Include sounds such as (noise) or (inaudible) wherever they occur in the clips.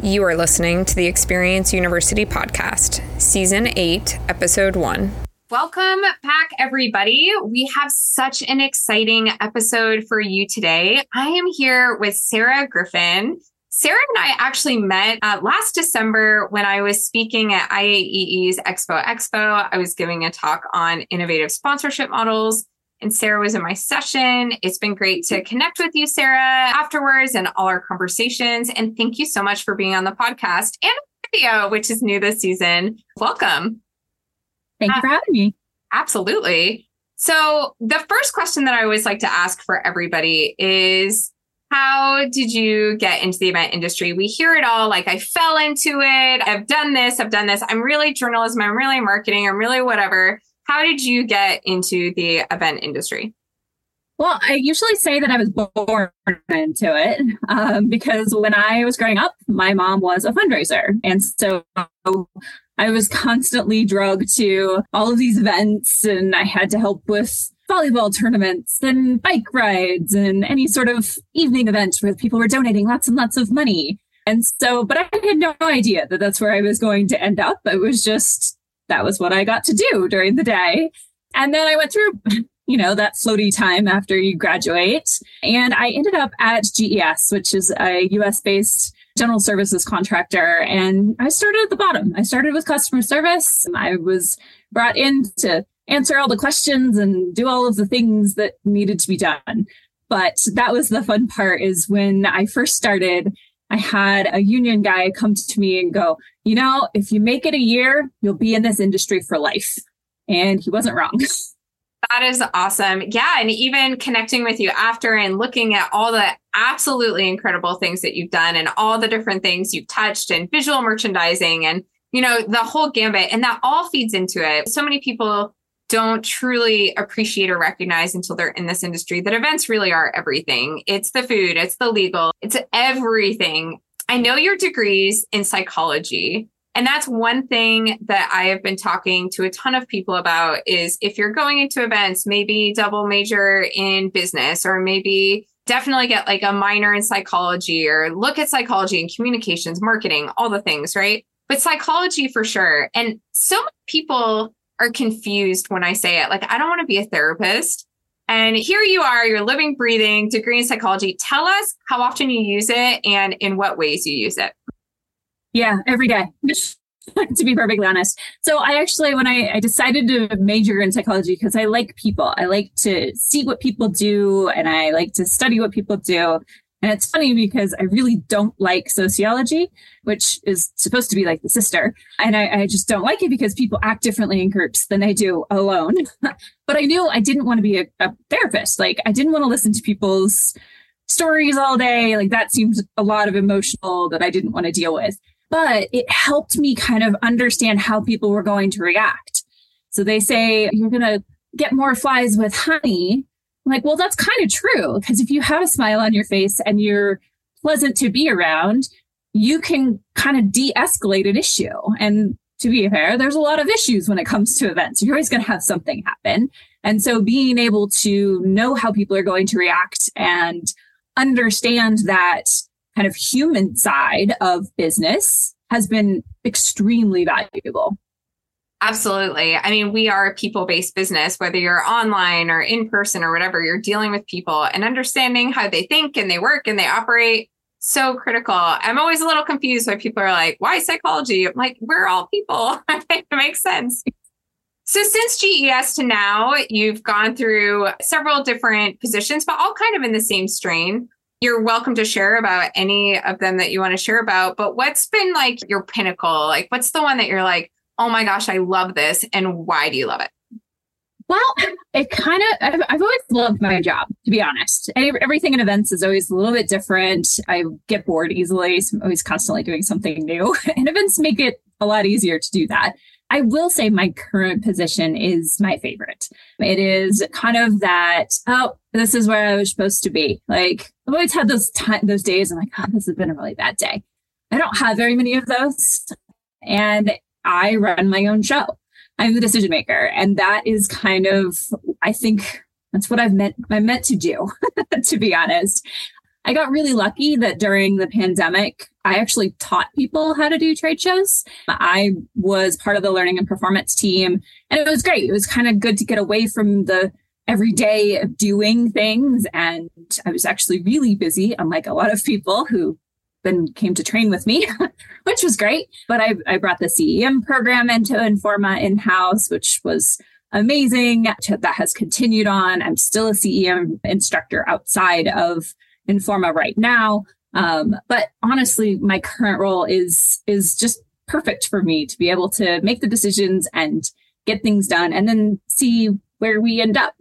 You are listening to the Experience University podcast, Season 8, Episode 1. Welcome back, everybody. We have such an exciting episode for you today. I am here with Sarah Griffin. Sarah and I actually met uh, last December when I was speaking at IAEE's Expo Expo. I was giving a talk on innovative sponsorship models and Sarah was in my session. It's been great to connect with you, Sarah, afterwards and all our conversations. And thank you so much for being on the podcast and video, which is new this season. Welcome. Thank you for having me. Absolutely. So, the first question that I always like to ask for everybody is how did you get into the event industry? We hear it all like I fell into it. I've done this, I've done this. I'm really journalism, I'm really marketing, I'm really whatever. How did you get into the event industry? Well, I usually say that I was born into it um, because when I was growing up, my mom was a fundraiser. And so I was constantly drugged to all of these events, and I had to help with volleyball tournaments and bike rides and any sort of evening event where people were donating lots and lots of money. And so, but I had no idea that that's where I was going to end up. It was just that was what I got to do during the day. And then I went through, (laughs) you know, that floaty time after you graduate. And I ended up at GES, which is a US based general services contractor. And I started at the bottom. I started with customer service. I was brought in to answer all the questions and do all of the things that needed to be done. But that was the fun part is when I first started, I had a union guy come to me and go, you know, if you make it a year, you'll be in this industry for life. And he wasn't wrong. (laughs) That is awesome. Yeah. And even connecting with you after and looking at all the absolutely incredible things that you've done and all the different things you've touched and visual merchandising and, you know, the whole gambit. And that all feeds into it. So many people don't truly appreciate or recognize until they're in this industry that events really are everything. It's the food, it's the legal, it's everything. I know your degrees in psychology. And that's one thing that I have been talking to a ton of people about is if you're going into events, maybe double major in business or maybe definitely get like a minor in psychology or look at psychology and communications, marketing, all the things, right? But psychology for sure. And so many people are confused when I say it. Like, I don't want to be a therapist. And here you are, you're living, breathing degree in psychology. Tell us how often you use it and in what ways you use it. Yeah, every day. (laughs) to be perfectly honest. So I actually, when I, I decided to major in psychology, because I like people, I like to see what people do and I like to study what people do. And it's funny because I really don't like sociology, which is supposed to be like the sister. And I, I just don't like it because people act differently in groups than they do alone. (laughs) but I knew I didn't want to be a, a therapist. Like I didn't want to listen to people's stories all day. Like that seemed a lot of emotional that I didn't want to deal with. But it helped me kind of understand how people were going to react. So they say you're going to get more flies with honey I'm like, well, that's kind of true. Because if you have a smile on your face and you're pleasant to be around, you can kind of de escalate an issue. And to be fair, there's a lot of issues when it comes to events. You're always going to have something happen. And so being able to know how people are going to react and understand that kind of human side of business has been extremely valuable. Absolutely. I mean, we are a people based business, whether you're online or in person or whatever, you're dealing with people and understanding how they think and they work and they operate. So critical. I'm always a little confused when people are like, why psychology? I'm like, we're all people. (laughs) it makes sense. So since GES to now, you've gone through several different positions, but all kind of in the same strain. You're welcome to share about any of them that you want to share about. But what's been like your pinnacle? Like, what's the one that you're like, oh my gosh, I love this. And why do you love it? Well, it kind of, I've, I've, always loved my job, to be honest. Everything in events is always a little bit different. I get bored easily. So I'm always constantly doing something new. (laughs) And events make it a lot easier to do that. I will say my current position is my favorite. It is kind of that, oh, this is where I was supposed to be. Like I've always had those time, those days. I'm like, oh, this has been a really bad day. I don't have very many of those. And I run my own show. I'm the decision maker. And that is kind of, I think that's what I've meant, I'm meant to do, (laughs) to be honest. I got really lucky that during the pandemic, I actually taught people how to do trade shows. I was part of the learning and performance team, and it was great. It was kind of good to get away from the everyday of doing things. And I was actually really busy, unlike a lot of people who then came to train with me, (laughs) which was great. But I, I brought the CEM program into Informa in house, which was amazing. That has continued on. I'm still a CEM instructor outside of Informa right now. Um, but honestly, my current role is is just perfect for me to be able to make the decisions and get things done and then see where we end up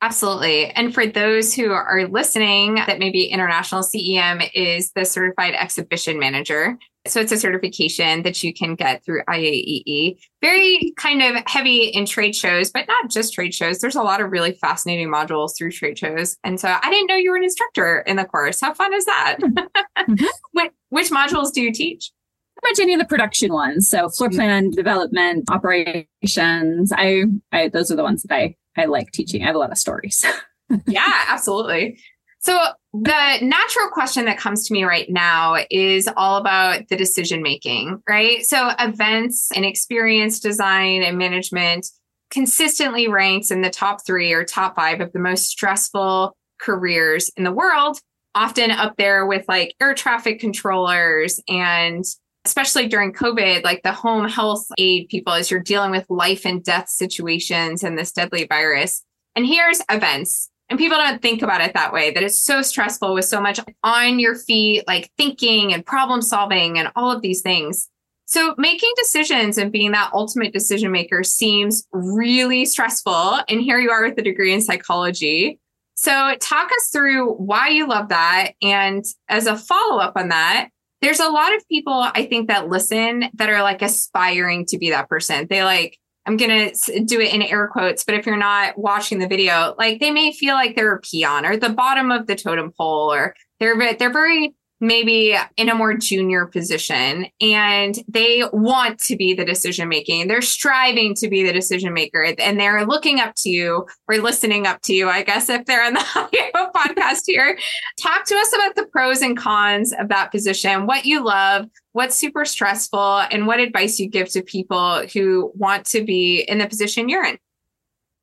Absolutely. And for those who are listening, that maybe International CEM is the Certified Exhibition Manager. So it's a certification that you can get through IAEE. Very kind of heavy in trade shows, but not just trade shows. There's a lot of really fascinating modules through trade shows. And so I didn't know you were an instructor in the course. How fun is that? Mm-hmm. (laughs) which, which modules do you teach? Pretty much any of the production ones. So floor plan development, operations. I, I those are the ones that I I like teaching. I have a lot of stories. (laughs) yeah, absolutely. So the natural question that comes to me right now is all about the decision making, right? So events and experience design and management consistently ranks in the top three or top five of the most stressful careers in the world, often up there with like air traffic controllers and especially during COVID, like the home health aide people, as you're dealing with life and death situations and this deadly virus. And here's events. And people don't think about it that way, that it's so stressful with so much on your feet, like thinking and problem solving and all of these things. So making decisions and being that ultimate decision maker seems really stressful. And here you are with a degree in psychology. So talk us through why you love that. And as a follow up on that, there's a lot of people I think that listen that are like aspiring to be that person. They like, I'm going to do it in air quotes, but if you're not watching the video, like they may feel like they're a peon or the bottom of the totem pole or they're, they're very maybe in a more junior position and they want to be the decision making. They're striving to be the decision maker and they're looking up to you or listening up to you, I guess, if they're on the (laughs) podcast here. Talk to us about the pros and cons of that position, what you love, what's super stressful, and what advice you give to people who want to be in the position you're in.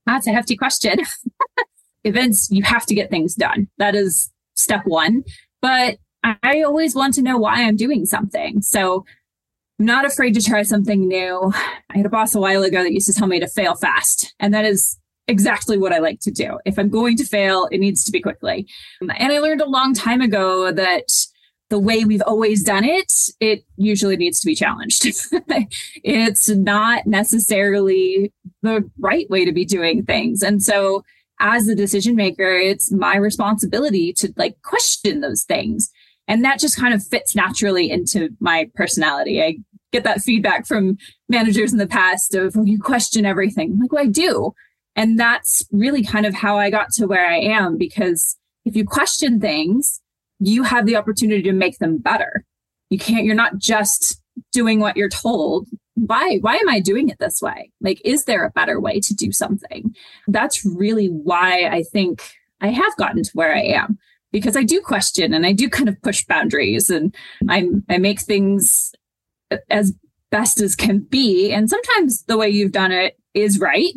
That's a hefty question. (laughs) Events, you have to get things done. That is step one. But I always want to know why I'm doing something. So I'm not afraid to try something new. I had a boss a while ago that used to tell me to fail fast. And that is exactly what I like to do. If I'm going to fail, it needs to be quickly. And I learned a long time ago that the way we've always done it, it usually needs to be challenged. (laughs) it's not necessarily the right way to be doing things. And so as a decision maker, it's my responsibility to like question those things and that just kind of fits naturally into my personality. I get that feedback from managers in the past of, you question everything. I'm like, well, I do. And that's really kind of how I got to where I am because if you question things, you have the opportunity to make them better. You can't, you're not just doing what you're told. Why? Why am I doing it this way? Like, is there a better way to do something? That's really why I think I have gotten to where I am because I do question and I do kind of push boundaries and I I make things as best as can be. And sometimes the way you've done it is right,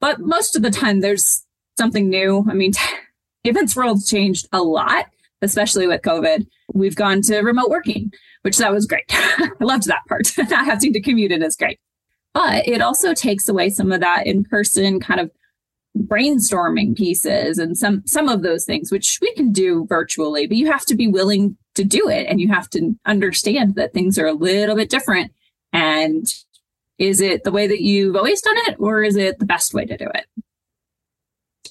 but most of the time there's something new. I mean, (laughs) events world's changed a lot, especially with COVID. We've gone to remote working, which that was great. (laughs) I loved that part. (laughs) Not having to commute it is great. But it also takes away some of that in person kind of brainstorming pieces and some some of those things which we can do virtually but you have to be willing to do it and you have to understand that things are a little bit different. And is it the way that you've always done it or is it the best way to do it?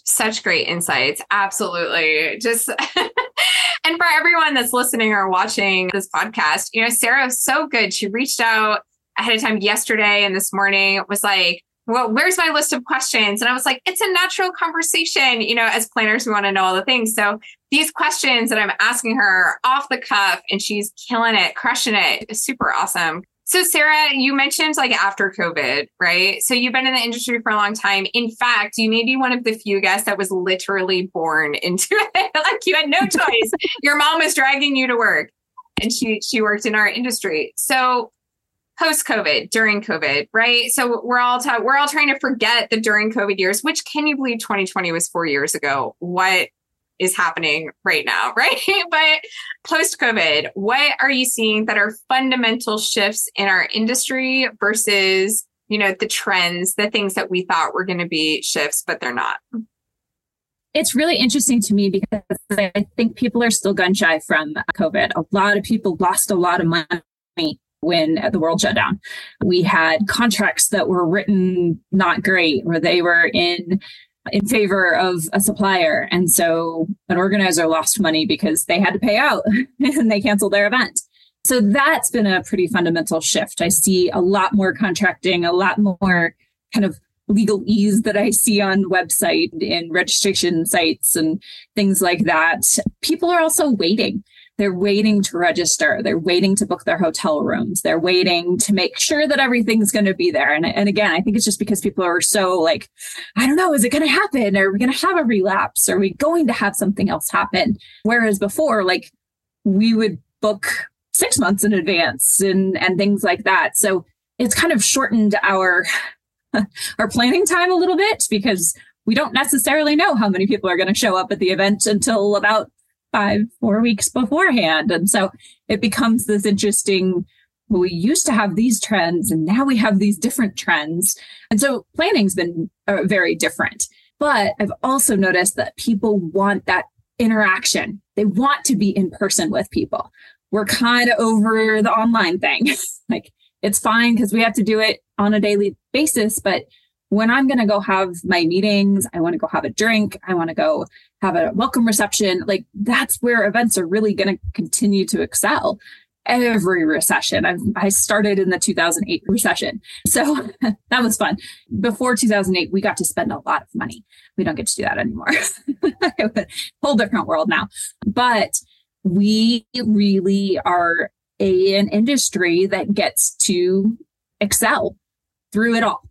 Such great insights. Absolutely. Just (laughs) and for everyone that's listening or watching this podcast you know sarah so good. She reached out ahead of time yesterday and this morning was like well, where's my list of questions? And I was like, it's a natural conversation. You know, as planners, we want to know all the things. So these questions that I'm asking her off the cuff and she's killing it, crushing it. It's super awesome. So, Sarah, you mentioned like after COVID, right? So, you've been in the industry for a long time. In fact, you may be one of the few guests that was literally born into (laughs) it. like you had no choice. Your mom was dragging you to work, and she she worked in our industry. So, post COVID, during COVID, right? So we're all ta- we're all trying to forget the during COVID years. Which can you believe 2020 was four years ago? What is happening right now, (laughs) right? but post COVID, what are you seeing that are fundamental shifts in our industry versus, you know, the trends, the things that we thought were going to be shifts, but they're not? It's really interesting to me because I think people are still gun shy from COVID. A lot of people lost a lot of money when the world shut down. We had contracts that were written not great, where they were in in favor of a supplier. And so an organizer lost money because they had to pay out (laughs) and they canceled their event. So that's been a pretty fundamental shift. I see a lot more contracting, a lot more kind of legal ease that I see on website and registration sites and things like that. People are also waiting. They're waiting to register. They're waiting to book their hotel rooms. They're waiting to make sure that everything's going to be there. And, and again, I think it's just because people are so like, I don't know, is it going to happen? Are we going to have a relapse? Are we going to have something else happen? Whereas before, like we would book six months in advance and, and things like that. So it's kind of shortened our, (laughs) our planning time a little bit because we don't necessarily know how many people are going to show up at the event until about five, four weeks beforehand. And so it becomes this interesting. Well, we used to have these trends and now we have these different trends. And so planning's been uh, very different. But I've also noticed that people want that interaction. They want to be in person with people. We're kind of over the online thing. (laughs) like it's fine because we have to do it on a daily basis, but when I'm going to go have my meetings, I want to go have a drink, I want to go have a welcome reception, like that's where events are really going to continue to excel. Every recession. I've, I started in the 2008 recession. So (laughs) that was fun. Before 2008, we got to spend a lot of money. We don't get to do that anymore. (laughs) Whole different world now. But we really are a, an industry that gets to excel through it all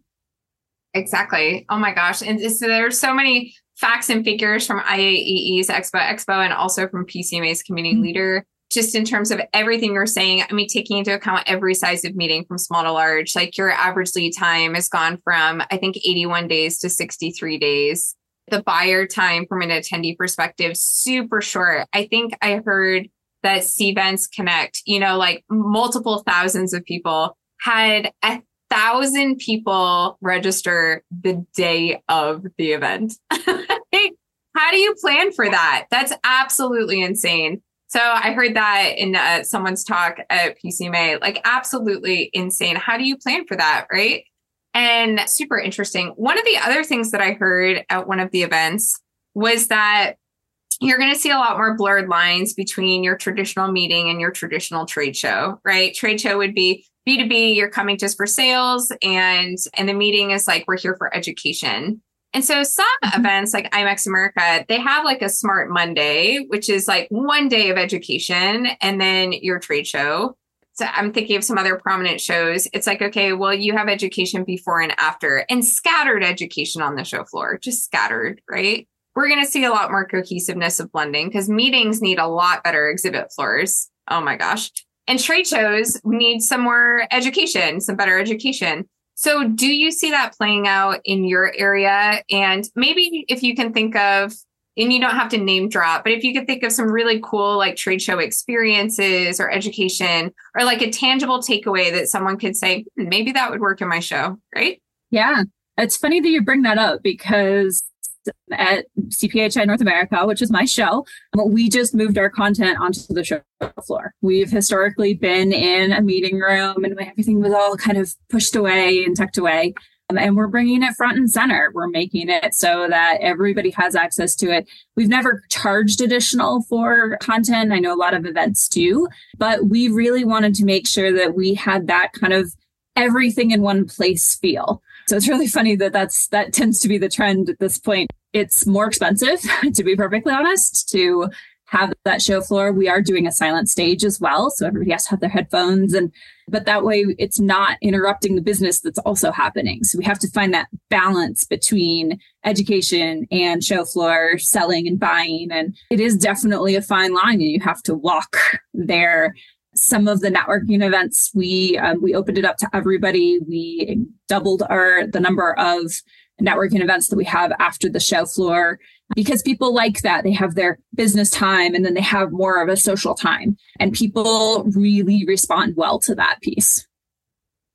Exactly. Oh my gosh. And so there's so many facts and figures from IAEE's Expo Expo and also from PCMA's community mm-hmm. leader, just in terms of everything you're saying. I mean, taking into account every size of meeting from small to large, like your average lead time has gone from, I think, 81 days to 63 days. The buyer time from an attendee perspective, super short. I think I heard that Cvents Connect, you know, like multiple thousands of people had a thousand people register the day of the event. (laughs) How do you plan for that? That's absolutely insane. So I heard that in uh, someone's talk at PCMA, like absolutely insane. How do you plan for that? Right. And super interesting. One of the other things that I heard at one of the events was that you're going to see a lot more blurred lines between your traditional meeting and your traditional trade show, right? Trade show would be B2B, you're coming just for sales and and the meeting is like we're here for education. And so some mm-hmm. events like IMEX America, they have like a smart Monday, which is like one day of education and then your trade show. So I'm thinking of some other prominent shows. It's like, okay, well, you have education before and after and scattered education on the show floor, just scattered, right? We're going to see a lot more cohesiveness of blending because meetings need a lot better exhibit floors. Oh my gosh. And trade shows need some more education, some better education. So, do you see that playing out in your area? And maybe if you can think of, and you don't have to name drop, but if you could think of some really cool like trade show experiences or education or like a tangible takeaway that someone could say, hmm, maybe that would work in my show, right? Yeah. It's funny that you bring that up because at CPHI North America, which is my show, we just moved our content onto the show floor. We've historically been in a meeting room and everything was all kind of pushed away and tucked away. Um, and we're bringing it front and center. We're making it so that everybody has access to it. We've never charged additional for content. I know a lot of events do, but we really wanted to make sure that we had that kind of everything in one place feel. So it's really funny that that's that tends to be the trend at this point. It's more expensive, (laughs) to be perfectly honest, to have that show floor. We are doing a silent stage as well. So everybody has to have their headphones and but that way it's not interrupting the business that's also happening. So we have to find that balance between education and show floor selling and buying. And it is definitely a fine line and you have to walk there some of the networking events we um, we opened it up to everybody we doubled our the number of networking events that we have after the show floor because people like that. They have their business time and then they have more of a social time. And people really respond well to that piece.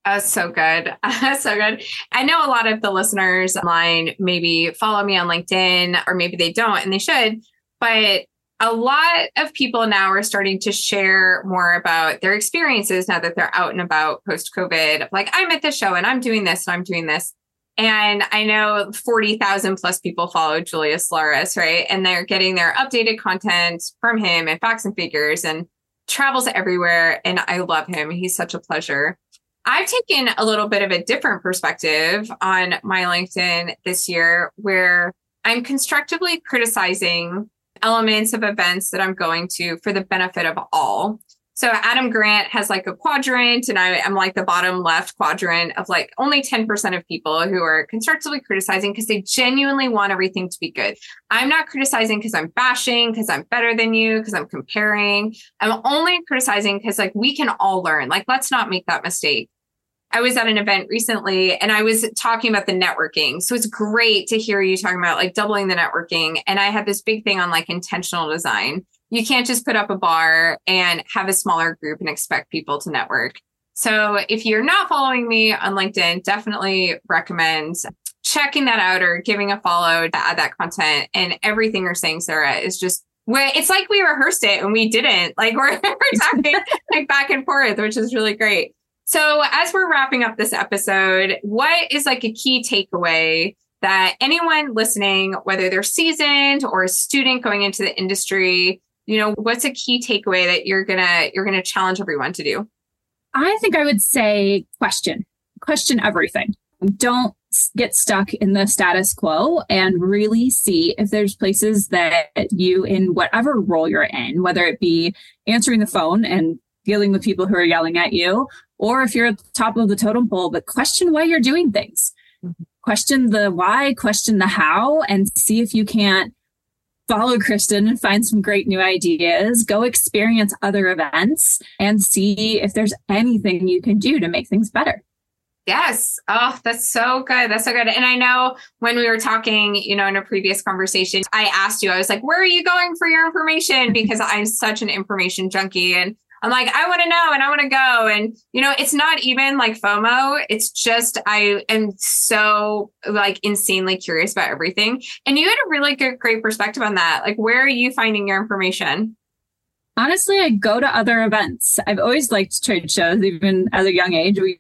That's so good. (laughs) That's so good. I know a lot of the listeners online maybe follow me on LinkedIn or maybe they don't and they should, but a lot of people now are starting to share more about their experiences now that they're out and about post COVID. Like, I'm at this show and I'm doing this and I'm doing this. And I know 40,000 plus people follow Julius Solaris, right? And they're getting their updated content from him and facts and figures and travels everywhere. And I love him. He's such a pleasure. I've taken a little bit of a different perspective on my LinkedIn this year where I'm constructively criticizing elements of events that I'm going to for the benefit of all. So Adam Grant has like a quadrant, and I am like the bottom left quadrant of like only 10% of people who are constructively criticizing because they genuinely want everything to be good. I'm not criticizing because I'm bashing, because I'm better than you, because I'm comparing. I'm only criticizing because like we can all learn. Like, let's not make that mistake. I was at an event recently and I was talking about the networking. So it's great to hear you talking about like doubling the networking. And I had this big thing on like intentional design you can't just put up a bar and have a smaller group and expect people to network. So if you're not following me on LinkedIn, definitely recommend checking that out or giving a follow to add that content. And everything you're saying, Sarah, is just it's like we rehearsed it and we didn't. Like we're, (laughs) we're talking like back and forth, which is really great. So as we're wrapping up this episode, what is like a key takeaway that anyone listening, whether they're seasoned or a student going into the industry, you know what's a key takeaway that you're gonna you're gonna challenge everyone to do? I think i would say question question everything. Don't get stuck in the status quo and really see if there's places that you in whatever role you're in whether it be answering the phone and dealing with people who are yelling at you or if you're at the top of the totem pole but question why you're doing things mm-hmm. question the why question the how and see if you can't follow Kristin and find some great new ideas, go experience other events and see if there's anything you can do to make things better. Yes. Oh, that's so good. That's so good. And I know when we were talking, you know, in a previous conversation, I asked you, I was like, where are you going for your information? (laughs) Because I'm such an information junkie. And I'm like, I want to know and I want to go. And, you know, it's not even like FOMO. It's just, I am so like insanely curious about everything. And you had a really good, great perspective on that. Like, where are you finding your information? Honestly, I go to other events. I've always liked trade shows, even as a young age. We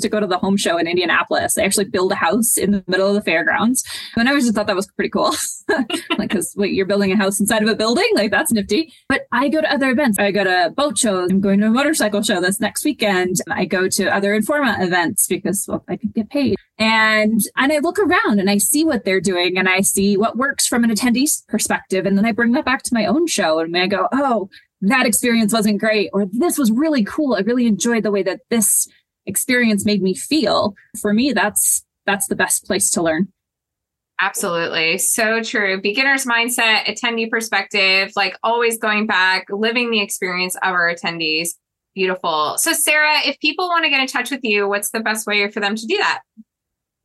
to go to the home show in Indianapolis. They actually build a house in the middle of the fairgrounds. And I always just thought that was pretty cool. (laughs) like, cause wait, you're building a house inside of a building? Like that's nifty. But I go to other events. I go to boat shows. I'm going to a motorcycle show this next weekend. I go to other Informa events because well, I can get paid. And, and I look around and I see what they're doing and I see what works from an attendee's perspective. And then I bring that back to my own show and I go, Oh, that experience wasn't great, or this was really cool. I really enjoyed the way that this experience made me feel for me that's that's the best place to learn. Absolutely. So true. Beginner's mindset attendee perspective like always going back living the experience of our attendees. Beautiful. So sarah if people want to get in touch with you what's the best way for them to do that?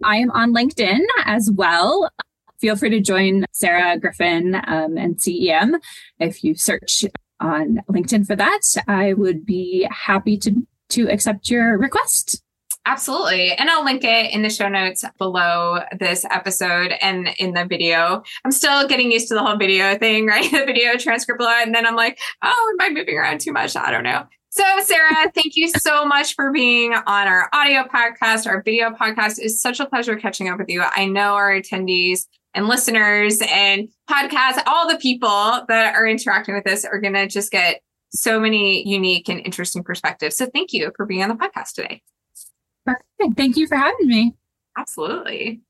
I am on linkedin as well. Feel free to join sarah griffin um, and cem if you search on linkedin for that i would be happy to to accept your request. Absolutely. And I'll link it in the show notes below this episode and in the video. I'm still getting used to the whole video thing, (laughs) right? The video transcript below. And then I'm like, oh, am I moving around too much? I don't know. So, Sarah, (laughs) thank you so much for being on our audio podcast. Our video podcast is such a pleasure catching up with you. I know our attendees and listeners and podcasts, all the people that are interacting with us are going to just get so many unique and interesting perspectives. So thank you for being on the podcast today. Perfect. Thank you for having me. Absolutely.